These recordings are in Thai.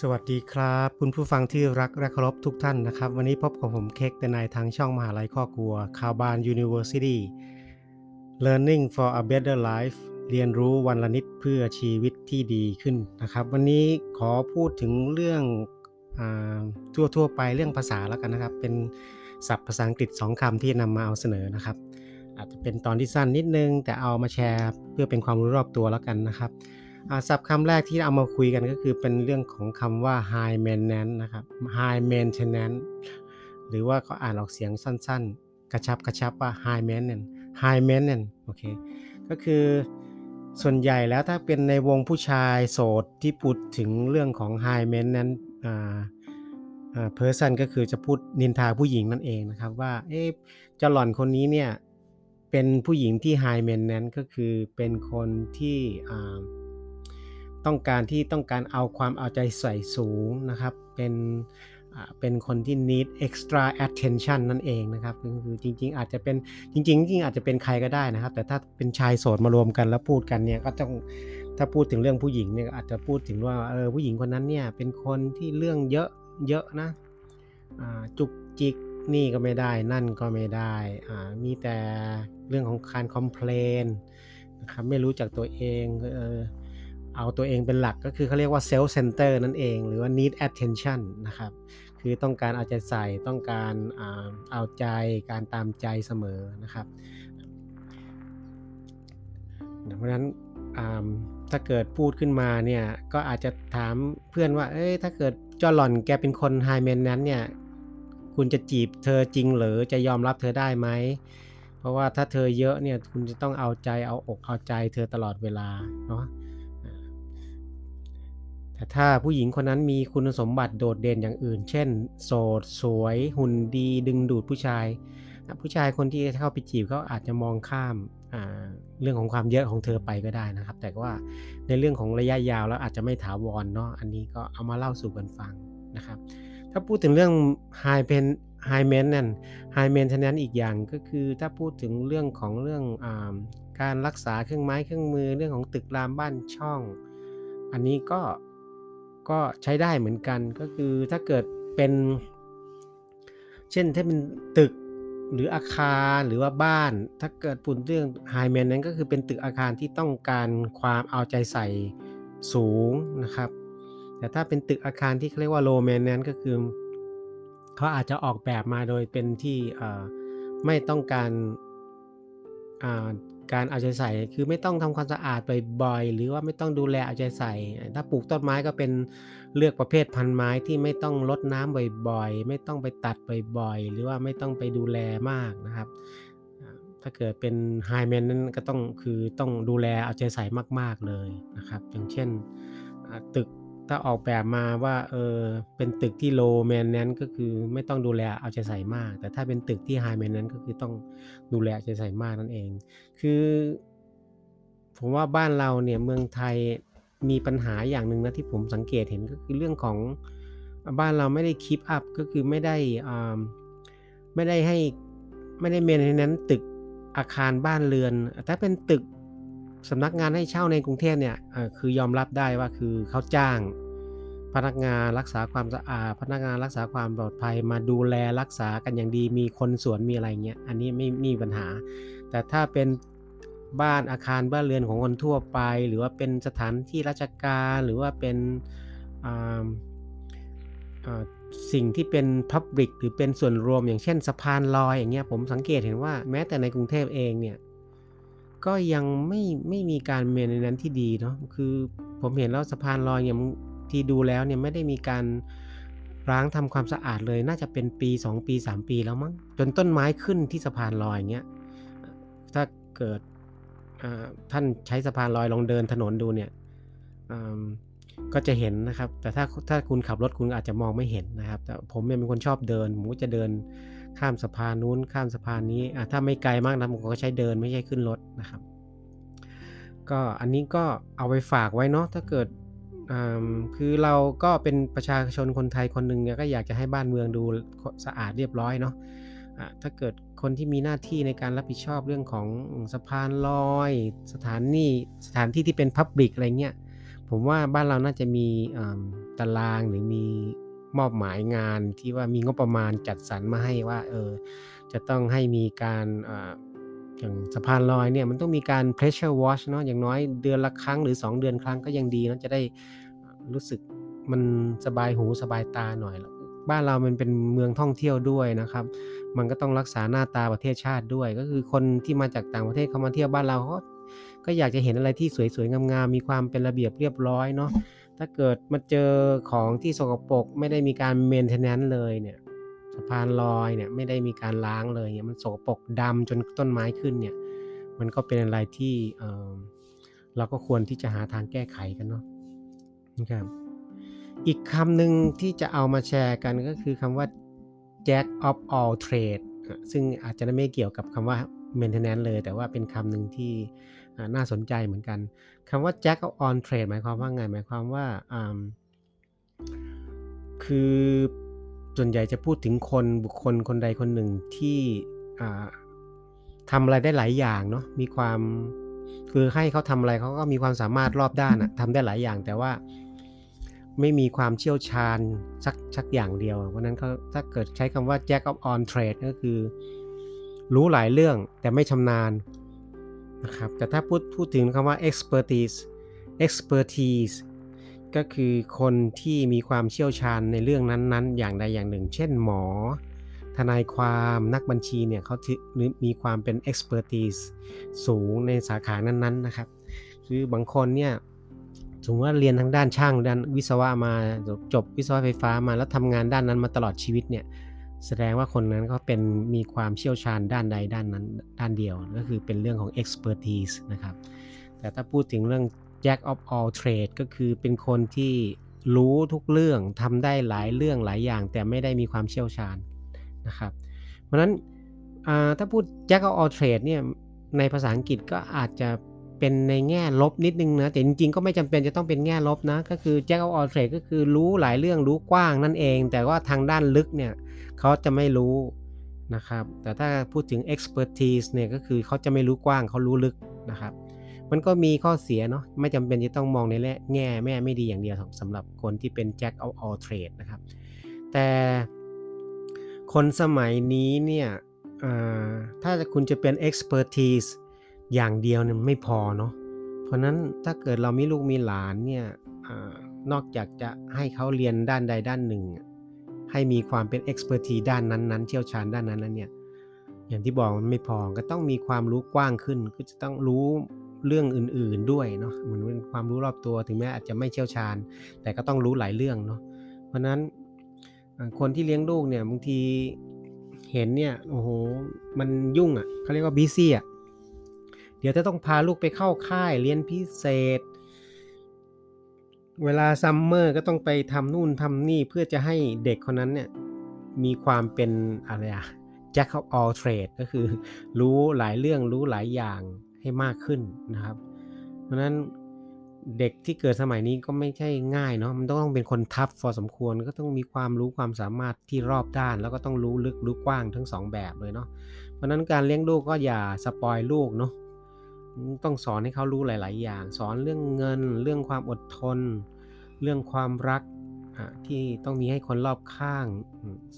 สวัสดีครับ คุณผู้ฟังที่รักและเคารพทุกท่านนะครับ วันนี้พบกับผมเค้กเดนายทางช่องมหาลัยข้อกลัวคาวบาน University Learning for a Better Life เรียนรู้วันละนิดเพื่อชีวิตที่ดีขึ้นนะครับ วันนี้ขอพูดถึงเรื่องทั่วทั่วไปเรื่องภาษาแล้วกันนะครับ เป็นศัพท์ภาษาอังกฤษ 2คำที่นำมาเอาเสนอนะครับ อาจจะเป็นตอนที่สั้นนิดนึง แต่เอามาแชร์เพื่อเป็นความรู้รอบตัวแล้วกันนะครับ ศัพท์คำแรกที่เอามาคุยกันก็คือเป็นเรื่องของคำว่า high maintenance นะครับ high maintenance หรือว่าเขาอ่านออกเสียงสั้นๆ กระชับกระชับว่า high maintenance high maintenance โอเค ก็คือส่วนใหญ่แล้วถ้าเป็นในวงผู้ชายโสดที่พูดถึงเรื่องของ high maintenance อ่าอ่า person ก็คือจะพูดนินทาผู้หญิงนั่นเองนะครับว่าเอ๊ะเจ้าหล่อนคนนี้เนี่ยเป็นผู้หญิงที่ high maintenance ก็คือเป็นคนที่อ่า ต้องการที่ต้องการเอาความเอาใจใส่สูงนะครับ เป็นเป็นคนที่ need extra attention นั่นเองนะครับคือจริง ๆ อาจจะเป็นจริงๆจริงอาจจะเป็นใครก็ได้นะครับ แต่ถ้าเป็นชายโสดมารวมกันแล้วพูดกันเนี่ยก็ต้องถ้าพูดถึงเรื่องผู้หญิงเนี่ยอาจจะพูดถึงว่าเออผู้หญิงคนนั้นเนี่ยเป็นคนที่เรื่องเยอะเยอะนะจุกจิกนี่ก็ไม่ได้นั่นก็ไม่ได้มีแต่เรื่องของการคอมเพลนนะครับไม่รู้จักตัวเองเออ เอาตัวเองเป็นหลักก็คือเขาเรียกว่า self center นั่นเอง หรือว่า need attention นะครับ คือต้องการเอาใจใส่ต้องการเอาใจการตามใจเสมอนะครับเพราะฉะนั้นถ้าเกิดพูดขึ้นมาเนี่ยก็อาจจะถามเพื่อนว่า เอ้ยถ้าเกิดจอหล่อนแกเป็นคนไฮเมนนั้นเนี่ยคุณจะจีบเธอจริงหรือจะยอมรับเธอได้ไหม เพราะว่าถ้าเธอเยอะเนี่ยคุณจะต้องเอาใจเอาอกเอาใจเธอตลอดเวลาเนาะ แต่ถ้าผู้หญิงคนนั้นมีคุณสมบัติโดดเด่นอย่างอื่น เช่น โสด สวย หุ่นดี ดึงดูดผู้ชาย ผู้ชายคนที่เข้าไปจีบเขาอาจจะมองข้ามเรื่องของความเยอะของเธอไปก็ได้นะครับ แต่ว่าในเรื่องของระยะยาวแล้วอาจจะไม่ถาวรเนาะ อันนี้ก็เอามาเล่าสู่กันฟังนะครับ ถ้าพูดถึงเรื่อง high pen high maintenance high maintenance อีกอย่างก็คือถ้าพูดถึงเรื่องของเรื่องอการรักษาเครื่องไม้เครื่องมือเรื่องของตึกรามบ้านช่อง อันนี้ก็ ก็ใช้ได้เหมือนกันก็คือถ้าเกิดเป็น เช่นถ้าเป็นตึกหรืออาคารหรือว่าบ้าน ถ้าเกิดปุ่นเรื่องไฮแมนนั้นก็คือเป็นตึกอาคารที่ต้องการความเอาใจใส่สูงนะครับ แต่ถ้าเป็นตึกอาคารที่เขาเรียกว่าโลแมนนั้นก็คือเขาอาจจะออกแบบมาโดยเป็นที่ไม่ต้องการ การเอาใจใส่คือไม่ต้องทำความสะอาดบ่อยๆหรือว่าไม่ต้องดูแลเอาใจใส่ ถ้าปลูกต้นไม้ก็เป็นเลือกประเภทพันธุ์ไม้ที่ไม่ต้องรดน้ำบ่อยๆ ไม่ต้องไปตัดบ่อยๆ หรือว่าไม่ต้องไปดูแลมากนะครับ ถ้าเกิดเป็นไฮแมนนั้นก็ต้องคือต้องดูแลเอาใจใส่มากๆเลยนะครับ อย่างเช่นตึก ถ้าออกแบบมาว่าเออเป็นตึกที่โลแมนนั้นก็คือไม่ต้องดูแลเอาใจใส่มาก แต่ถ้าเป็นตึกที่ไฮแมนนั้นก็คือต้องดูแลเอาใจใส่มากนั่นเอง คือ ผมว่าบ้านเราเนี่ยเมืองไทยมีปัญหาอย่างหนึ่งนะที่ผมสังเกตเห็นก็คือเรื่องของบ้านเราไม่ได้คีปอัพก็คือไม่ได้ไม่ได้ให้ไม่ได้เมนนั้นตึกอาคารบ้านเรือนถ้าเป็นตึก สำนักงานให้เช่าในกรุงเทพเนี่ยคือยอมรับได้ว่าคือเขาจ้าง พนักงานรักษาความสะอาดพนักงานรักษาความปลอดภัยมาดูแลรักษากันอย่างดีมีคนสวนมีอะไรเงี้ยอันนี้ไม่มีปัญหา แต่ถ้าเป็นบ้านอาคารบ้านเรือนของคนทั่วไป หรือว่าเป็นสถานที่ราชการหรือว่าเป็นสิ่งที่เป็นพับลิกหรือเป็นส่วนรวมอย่างเช่นสะพานลอยอย่างเงี้ยผมสังเกตเห็นว่าแม้แต่ในกรุงเทพเองเนี่ย ก็ยังไม่ไม่มีการเมนในนั้นที่ดีเนาะคือผมเห็นแล้วสะพานลอยเนี่ยที่ดูแล้วเนี่ยไม่ได้มีการล้างทำความสะอาดเลยน่าจะเป็นปี 2 ปี 3 ปีแล้วมั้งจนต้นไม้ขึ้นที่สะพานลอยเงี้ยถ้าเกิดท่านใช้สะพานลอยลองเดินถนนดูเนี่ยก็จะเห็นนะครับ แต่ถ้าถ้าคุณขับรถคุณอาจจะมองไม่เห็นนะครับ แต่ผมเป็นคนชอบเดินผมก็จะเดิน ข้ามสะพานนู้นข้ามสะพานนี้ถ้าไม่ไกลมากนะผมก็ใช้เดินไม่ใช่ขึ้นรถนะครับ ก็อันนี้ก็เอาไปฝากไว้เนาะถ้าเกิดคือเราก็เป็นประชาชนคนไทยคนหนึ่งเนี่ยก็อยากจะให้บ้านเมืองดูสะอาดเรียบร้อยเนาะถ้าเกิดคนที่มีหน้าที่ในการรับผิดชอบเรื่องของสะพานลอย สถานนี่สถานที่ที่เป็นพับบิกอะไรเงี้ยผมว่าบ้านเราน่าจะมีตารางหรือมี มอบหมายงานที่ว่ามีงบประมาณจัดสรรมาให้ว่าเออจะต้องให้มีการอย่างสะพานลอยเนี่ยมันต้องมีการ pressure wash เนาะอย่างน้อยเดือนละครั้งหรือ 2 เดือนครั้งก็ยังดีเนาะจะได้รู้สึกมันสบายหูสบายตาหน่อย บ้านเรามันเป็นเมืองท่องเที่ยวด้วยนะครับ มันก็ต้องรักษาหน้าตาประเทศชาติด้วย ก็คือคนที่มาจากต่างประเทศเขามาเที่ยวบ้านเราเขาก็อยากจะเห็นอะไรที่สวยๆงามๆมีความเป็นระเบียบเรียบร้อยเนาะ ถ้าเกิดมาเจอของที่สกปรกไม่ได้มีการเมนเทนแนนซ์เลยเนี่ยสะพานลอยเนี่ยไม่ได้มีการล้างเลยเนี่ยมันสกปรกดำจนต้นไม้ขึ้นเนี่ยมันก็เป็นอะไรที่เเราก็ควรที่จะหาทางแก้ไขกันเนาะนะครับอีกคำหนึ่งที่จะเอามาแชร์กันก็คือคำว่า jack of all trade ซึ่งอาจจะไม่เกี่ยวกับคำว่า maintenance เลย แต่ว่าเป็นคำหนึ่งที่ น่าสนใจเหมือนกันคำว่า jack of all trade หมายความว่าไง หมายความว่าคือส่วนใหญ่จะพูดถึงคนบุคคลคนใดคนหนึ่งที่ทำอะไรได้หลายอย่างเนาะมีความคือให้เขาทำอะไรเขาก็มีความสามารถรอบด้านอะทำได้หลายอย่างแต่ว่าไม่มีความเชี่ยวชาญสักชักอย่างเดียวเพราะนั้นเขาถ้าเกิดใช้คำว่า jack of all trade ก็คือ รู้หลายเรื่องแต่ไม่ชำนาญ นะครับแต่ถ้าพูดพูดถึงคำว่า expertise expertise ก็คือคนที่มีความเชี่ยวชาญในเรื่องนั้นๆ อย่างใดอย่างหนึ่ง เช่นหมอ ทนายความนักบัญชีเนี่ยเขามีความเป็น expertise สูงในสาขานั้นๆนะครับคือบางคนเนี่ยสมมติว่าเรียนทางด้านช่างด้านวิศวะมาจบวิศวะไฟฟ้ามาแล้วทำงานด้านนั้นมาตลอดชีวิตเนี่ย แสดงว่าคนนั้นก็เป็นมีความเชี่ยวชาญด้านใดด้านนั้นด้านเดียวก็คือเป็นเรื่องของ expertise นะครับ แต่ถ้าพูดถึงเรื่อง jack of all trade ก็คือเป็นคนที่รู้ทุกเรื่องทำได้หลายเรื่องหลายอย่าง แต่ไม่ได้มีความเชี่ยวชาญนะครับ เพราะนั้นถ้าพูด jack of all trade เนี่ยในภาษาอังกฤษก็อาจจะ เป็นในแง่ลบนิดนึงนะแต่จริงๆ ก็ไม่จำเป็นจะต้องเป็นแง่ลบนะ ก็คือ Jack of all trades ก็คือรู้หลายเรื่องรู้กว้างนั่นเอง แต่ว่าทางด้านลึกเนี่ยเขาจะไม่รู้นะครับ แต่ถ้าพูดถึง expertise เนี่ยก็คือเขาจะไม่รู้กว้างเขารู้ลึกนะครับ มันก็มีข้อเสียเนาะไม่จำเป็นจะต้องมองในแง่แม่ไม่ดีอย่างเดียวสำหรับคนที่เป็น Jack of all trades นะครับ แต่คนสมัยนี้เนี่ยถ้าคุณจะเป็น expertise อย่างเดียวเนี่ยไม่พอเนาะเพราะนั้นถ้าเกิดเรามีลูกมีหลานเนี่ยอนอกจากจะให้เขาเรียนด้านใดด้านหนึ่ง ให้มีความเป็นเอ็กซ์เพรสทีด้านนั้นๆ เชี่ยวชาญด้านนั้นนั้นเนี่ยอย่างที่บอกมันไม่พอก็ต้องมีความรู้กว้างขึ้น ก็จะต้องรู้เรื่องอื่นๆด้วยเนาะเหมือนเป็นความรู้รอบตัวถึงแม้อาจจะไม่เชี่ยวชาญ แต่ก็ต้องรู้หลายเรื่องเนาะเพราะนั้นคนที่เลี้ยงลูกเนี่ยบางทีเห็นเนี่ยโอ้โหมันยุ่งอะ่ะเขาเรียกว่า busy อะ ดี๋ยวจะต้องพาลูกไปเข้าค่ายเรียนพิเศษ เวลา summer ก็ต้องไปทำนู่นทำนี่เพื่อจะให้เด็กคนนั้นเนี่ยมีความเป็นอะไรอะ jack of all trade ก็คือรู้หลายเรื่องรู้หลายอย่างให้มากขึ้นนะครับ เพราะนั้นเด็กที่เกิดสมัยนี้ก็ไม่ใช่ง่ายเนาะมันต้องเป็นคนทัฟพอสมควรก็ต้องมีความรู้ความสามารถที่รอบด้าน แล้วก็ต้องรู้ลึกรู้กว้างทั้ง 2 แบบเลยเนาะเพราะนั้นการเลี้ยงลูกก็อย่าสปอยลูกเนาะ ต้องสอนให้เขารู้หลาย ๆ อย่าง สอนเรื่องเงิน เรื่องความอดทน เรื่องความรักที่ต้องมีให้คนรอบข้าง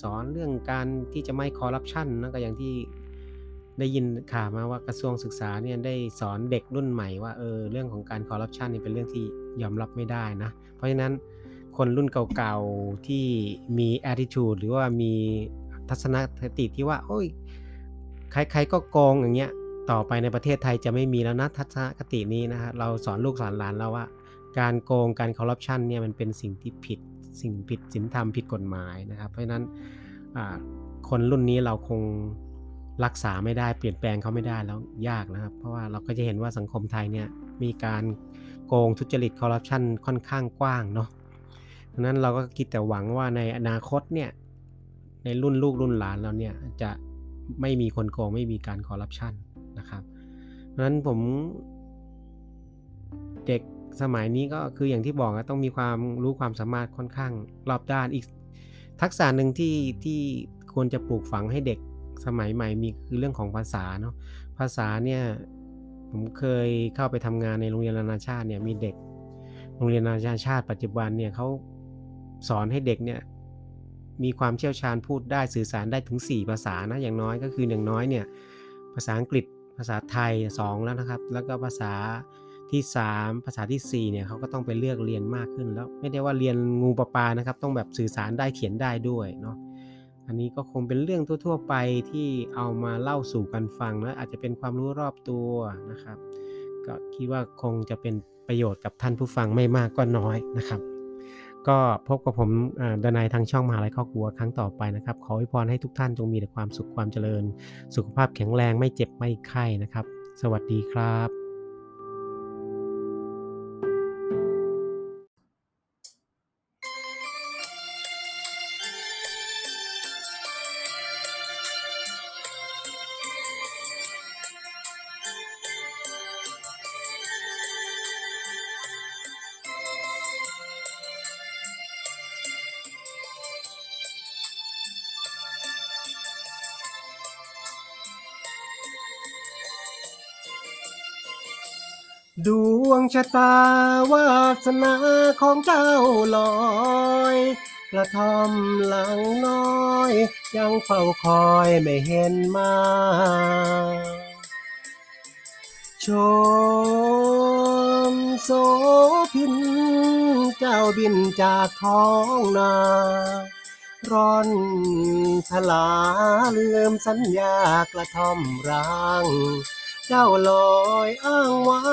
สอนเรื่องการที่จะไม่คอร์รัปชันนะก็อย่างที่ได้ยินข่าวมาว่ากระทรวงศึกษาเนี่ยได้สอนเด็กรุ่นใหม่ว่าเออเรื่องของการคอร์รัปชันนี่เป็นเรื่องที่ยอมรับไม่ได้นะ เพราะฉะนั้นคนรุ่นเก่าๆที่มี attitude หรือว่ามีทัศนคติที่ว่าโอ้ยใครๆก็โกงอย่างเงี้ย ต่อไปในประเทศไทยจะไม่มีแล้วนะทัศนคตินี้นะฮะเราสอนลูกสอนหลานเราว่าการโกงการคอร์รัปชันเนี่ยมันเป็นสิ่งที่ผิดสิ่งผิดศีลธรรมผิดกฎหมายนะครับ เพราะฉะนั้นคนรุ่นนี้เราคงรักษาไม่ได้เปลี่ยนแปลงเขาไม่ได้แล้วยากนะครับ เพราะว่าเราก็จะเห็นว่าสังคมไทยเนี่ยมีการโกงทุจริตคอร์รัปชันค่อนข้างกว้างเนาะดังนั้นเราก็คิดแต่หวังว่าในอนาคตเนี่ยในรุ่นลูกรุ่นหลานเราเนี่ยจะไม่มีคนโกงไม่มีการคอร์รัปชัน นะครับ เพราะฉะนั้นผมเด็กสมัยนี้ก็คืออย่างที่บอกนะต้องมีความรู้ความสามารถค่อนข้างรอบด้านอีก ทักษะหนึ่งที่ที่ควรจะปลูกฝังให้เด็กสมัยใหม่มีคือเรื่องของภาษาเนาะภาษาเนี่ยผมเคยเข้าไปทำงานในโรงเรียนนานาชาติเนี่ยมีเด็ก โรงเรียนนานาชาติปัจจุบันเนี่ยเขาสอนให้เด็กเนี่ยมีความเชี่ยวชาญพูดได้สื่อสารได้ถึง 4 ภาษานะอย่างน้อยก็คืออย่างน้อยเนี่ยภาษาอังกฤษ ภาษาไทย 2 แล้วนะครับ แล้วก็ภาษาที่ 3 ภาษาที่4เนี่ยเขาก็ต้องไปเลือกเรียนมากขึ้นแล้ว ไม่ได้ว่าเรียนงูปลาปลานะครับ ต้องแบบสื่อสารได้เขียนได้ด้วยเนาะอันนี้ก็คงเป็นเรื่องทั่ว ๆ ไปที่เอามาเล่าสู่กันฟังและอาจจะเป็นความรู้รอบตัวนะครับ ก็คิดว่าคงจะเป็นประโยชน์กับท่านผู้ฟังไม่มากก็น้อยนะครับ ก็พบกับผมดนายทางช่องมหาลัยครอบครัวครั้งต่อไปนะครับ ขออวยพรให้ทุกท่านจงมีแต่ความสุขความเจริญ สุขภาพแข็งแรงไม่เจ็บไม่ไข้นะครับ สวัสดีครับ ดวงชะตาวาสนาของเจ้าลอย กระทอมหลังน้อย ยังเฝ้าคอยไม่เห็นมา ชมโสพิน เจ้าบินจากท้องนาร่อนทลาลืมสัญญากระทอมร้าง เจ้าลอยอ้างว้า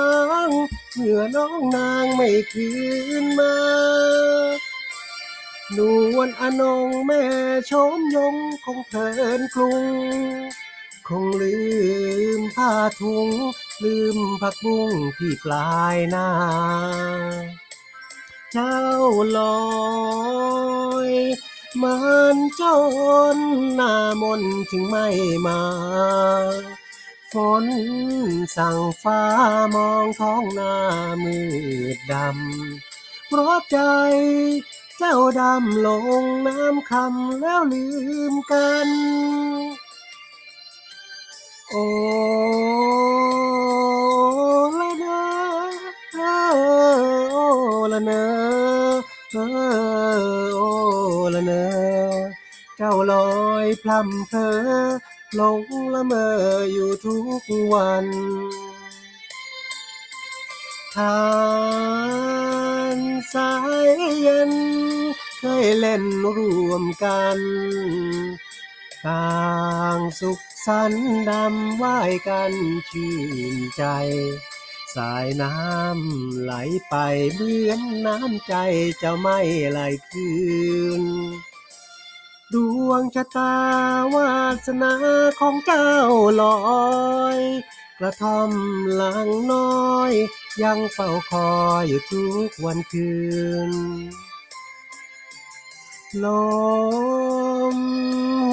งเมื่อน้องนางไม่คืนมานวลอนงแม่ชมยงคงเพลินกรุง คงลืมผ้าถุง ลืมผักบุ้งที่ปลายนาเจ้าลอยมันจนหน้ามนถึงไม่มา ฝนสั่งฟ้ามองท้องหน้ามืดดำเพราะใจเจ้าดำลงน้ำคำแล้วลืมกัน โอ้ละเนอโอ้ละเนอโอ้ละเนอเจ้าลอยพลัำเพอ หลงละเมออยู่ทุกวัน ทานสายเย็น เคยเล่นรวมกัน ต่างสุขสันดำไหวกันชื่นใจ สายน้ำไหลไปเหมือนน้ำใจจะไม่ไหลคืน ดวงชะตาวาสนาของเจ้าลอยกระทอมหลังน้อย ยังเฝ้าคอยอยู่ทุกวันคืน ลมห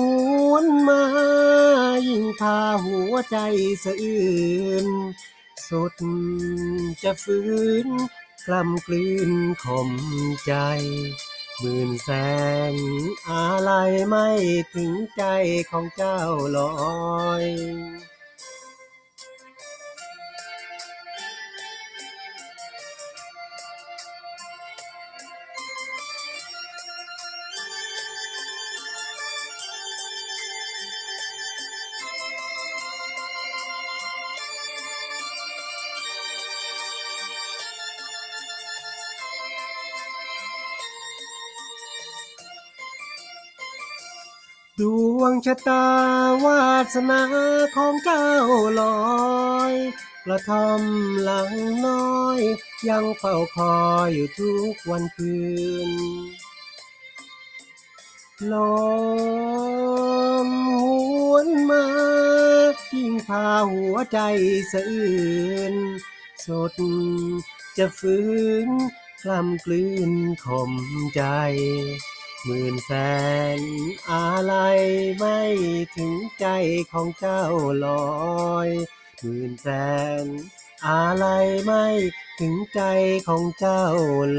วนมายิ่งพาหัวใจสะอื้นสุดจะฟื้นกล้ำกลืนข่มใจ หมื่นแสนอะไรไม่ถึงใจของเจ้าลอย ดวงชะตาวาสนาของเจ้าลอยกระทอมหลังน้อย ยังเฝ้าคอยอยู่ทุกวันคืนลมหวนมายิ่งพาหัวใจสะอื้นสดจะฟื้นคลำกลืนข่มใจ หมื่นแสนอะไรไม่ถึงใจของเจ้าลอยหมื่นแสนอะไรไม่ถึงใจของเจ้า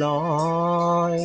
ลอย